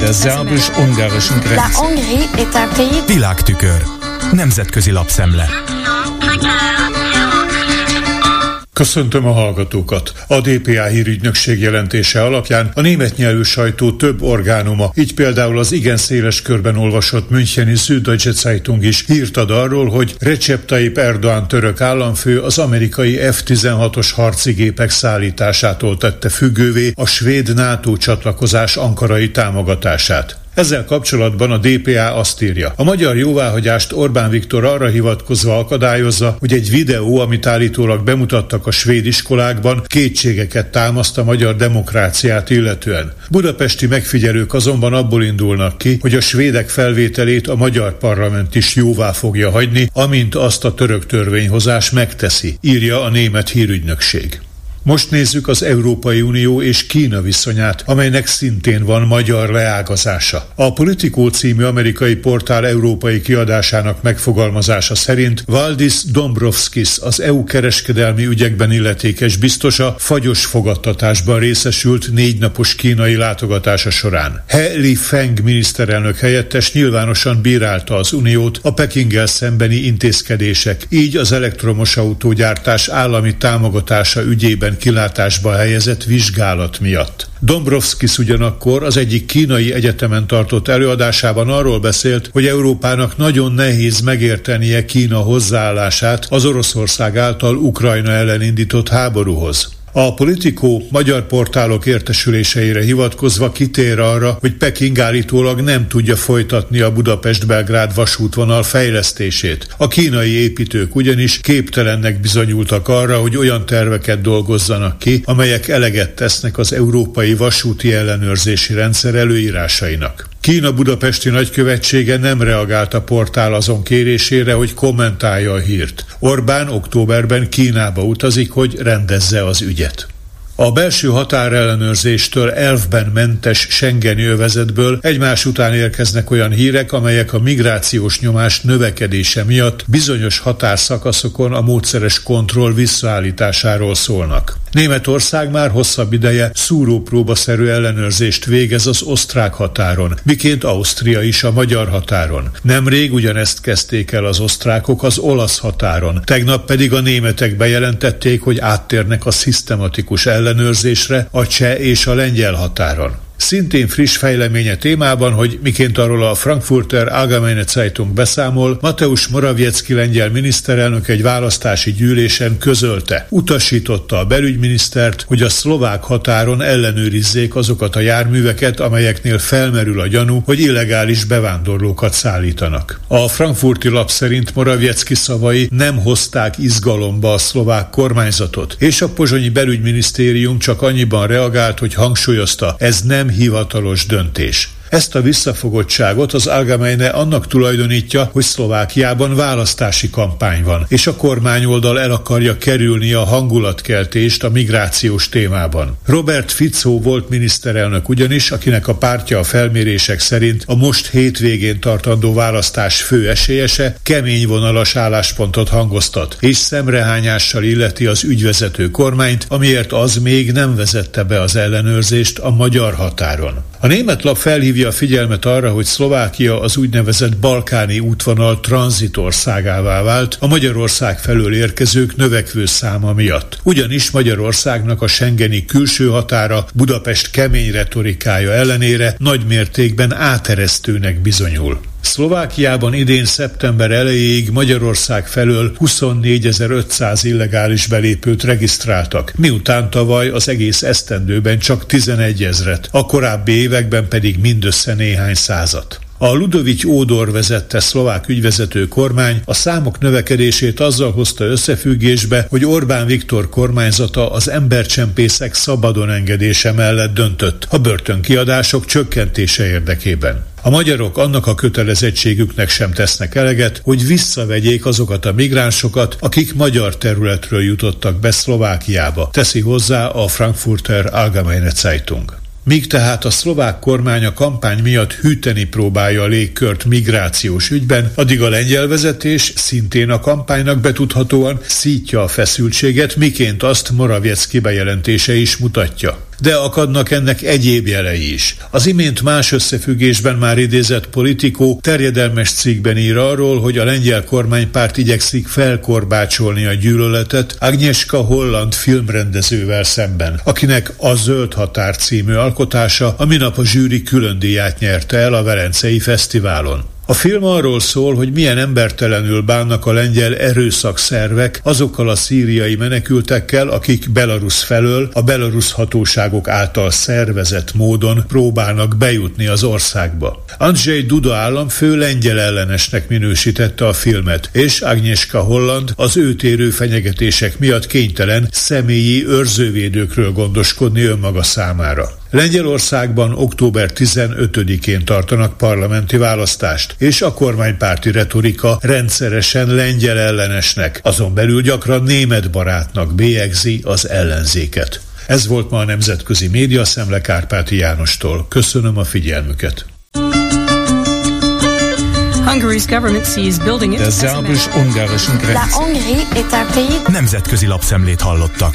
Der szerbus-ungarischen Grenze. Világtükör. Nemzetközi lapszemle. Köszöntöm a hallgatókat! A DPA hírügynökség jelentése alapján a német nyelvű sajtó több orgánuma, így például az igen széles körben olvasott Müncheni Süddeutsche Zeitung is hírt ad arról, hogy Recep Tayyip Erdoğan török államfő az amerikai F-16-os harci gépek szállításától tette függővé a svéd NATO csatlakozás ankarai támogatását. Ezzel kapcsolatban a DPA azt írja. A magyar jóváhagyást Orbán Viktor arra hivatkozva akadályozza, hogy egy videó, amit állítólag bemutattak a svéd iskolákban, kétségeket támaszt a magyar demokráciát illetően. Budapesti megfigyelők azonban abból indulnak ki, hogy a svédek felvételét a magyar parlament is jóvá fogja hagyni, amint azt a török törvényhozás megteszi, írja a német hírügynökség. Most nézzük az Európai Unió és Kína viszonyát, amelynek szintén van magyar leágazása. A Politico című amerikai portál európai kiadásának megfogalmazása szerint Valdis Dombrovskis, az EU kereskedelmi ügyekben illetékes biztosa, fagyos fogadtatásban részesült négy napos kínai látogatása során. He Li Feng miniszterelnök helyettes nyilvánosan bírálta az uniót a Pekinggel szembeni intézkedések, így az elektromos autógyártás állami támogatása ügyében kilátásba helyezett vizsgálat miatt. Dombrovskis ugyanakkor az egyik kínai egyetemen tartott előadásában arról beszélt, hogy Európának nagyon nehéz megértenie Kína hozzáállását az Oroszország által Ukrajna ellen indított háborúhoz. A politikó magyar portálok értesüléseire hivatkozva kitér arra, hogy Peking állítólag nem tudja folytatni a Budapest-Belgrád vasútvonal fejlesztését. A kínai építők ugyanis képtelennek bizonyultak arra, hogy olyan terveket dolgozzanak ki, amelyek eleget tesznek az európai vasúti ellenőrzési rendszer előírásainak. Kína budapesti nagykövetsége nem reagált a portál azon kérésére, hogy kommentálja a hírt. Orbán októberben Kínába utazik, hogy rendezze az ügyet. A belső határellenőrzéstől elfben mentes Schengeni övezetből egymás után érkeznek olyan hírek, amelyek a migrációs nyomás növekedése miatt bizonyos határszakaszokon a módszeres kontroll visszaállításáról szólnak. Németország már hosszabb ideje szúrópróbaszerű ellenőrzést végez az osztrák határon, miként Ausztria is a magyar határon. Nemrég ugyanezt kezdték el az osztrákok az olasz határon, tegnap pedig a németek bejelentették, hogy áttérnek a szisztematikus ellenőrzésre a cseh és a lengyel határon. Szintén friss fejleménye témában, hogy miként arról a Frankfurter Allgemeine Zeitung beszámol, Mateusz Morawiecki lengyel miniszterelnök egy választási gyűlésen közölte, utasította a belügyminisztert, hogy a szlovák határon ellenőrizzék azokat a járműveket, amelyeknél felmerül a gyanú, hogy illegális bevándorlókat szállítanak. A frankfurti lap szerint Morawiecki szavai nem hozták izgalomba a szlovák kormányzatot, és a pozsonyi belügyminisztérium csak annyiban reagált, hogy hangsúlyozta, ez nem hivatalos döntés. Ezt a visszafogottságot az Algemeine annak tulajdonítja, hogy Szlovákiában választási kampány van, és a kormányoldal el akarja kerülni a hangulatkeltést a migrációs témában. Robert Fico volt miniszterelnök ugyanis, akinek a pártja a felmérések szerint a most hétvégén tartandó választás fő esélyese, kemény vonalas álláspontot hangoztat, és szemrehányással illeti az ügyvezető kormányt, amiért az még nem vezette be az ellenőrzést a magyar határon. A német lap felhívja a figyelmet arra, hogy Szlovákia az úgynevezett balkáni útvonal tranzitországává vált a Magyarország felől érkezők növekvő száma miatt. Ugyanis Magyarországnak a Schengeni külső határa Budapest kemény retorikája ellenére nagy mértékben áteresztőnek bizonyul. Szlovákiában idén szeptember elejéig Magyarország felől 24.500 illegális belépőt regisztráltak, miután tavaly az egész esztendőben csak 11 ezret, a korábbi években pedig mindössze néhány százat. A Ludovic Ódor vezette szlovák ügyvezető kormány a számok növekedését azzal hozta összefüggésbe, hogy Orbán Viktor kormányzata az embercsempészek szabadon engedése mellett döntött a börtönkiadások csökkentése érdekében. A magyarok annak a kötelezettségüknek sem tesznek eleget, hogy visszavegyék azokat a migránsokat, akik magyar területről jutottak be Szlovákiába, teszi hozzá a Frankfurter Allgemeine Zeitung. Míg tehát a szlovák kormány a kampány miatt hűteni próbálja a légkört migrációs ügyben, addig a lengyel vezetés szintén a kampánynak betudhatóan szítja a feszültséget, miként azt Morawiecki bejelentése is mutatja. De akadnak ennek egyéb jelei is. Az imént más összefüggésben már idézett politikó terjedelmes cikkben ír arról, hogy a lengyel kormánypárt igyekszik felkorbácsolni a gyűlöletet Agnieszka Holland filmrendezővel szemben, akinek a Zöld Határ című alkotása a minap a zsűri külön díját nyerte el a Velencei Fesztiválon. A film arról szól, hogy milyen embertelenül bánnak a lengyel erőszakszervek azokkal a szíriai menekültekkel, akik Belarus felől a belarusz hatóságok által szervezett módon próbálnak bejutni az országba. Andrzej Duda államfő lengyel ellenesnek minősítette a filmet, és Agnieszka Holland az őt érő fenyegetések miatt kénytelen személyi őrzővédőkről gondoskodni önmaga számára. Lengyelországban október 15-én tartanak parlamenti választást, és a kormánypárti retorika rendszeresen lengyel ellenesnek, azon belül gyakran német barátnak bélyegzi az ellenzéket. Ez volt ma a Nemzetközi Média Szemle Kárpáti Jánostól. Köszönöm a figyelmüket. Der szerbus-ungarischen Grenze. Nemzetközi lapszemlét hallottak.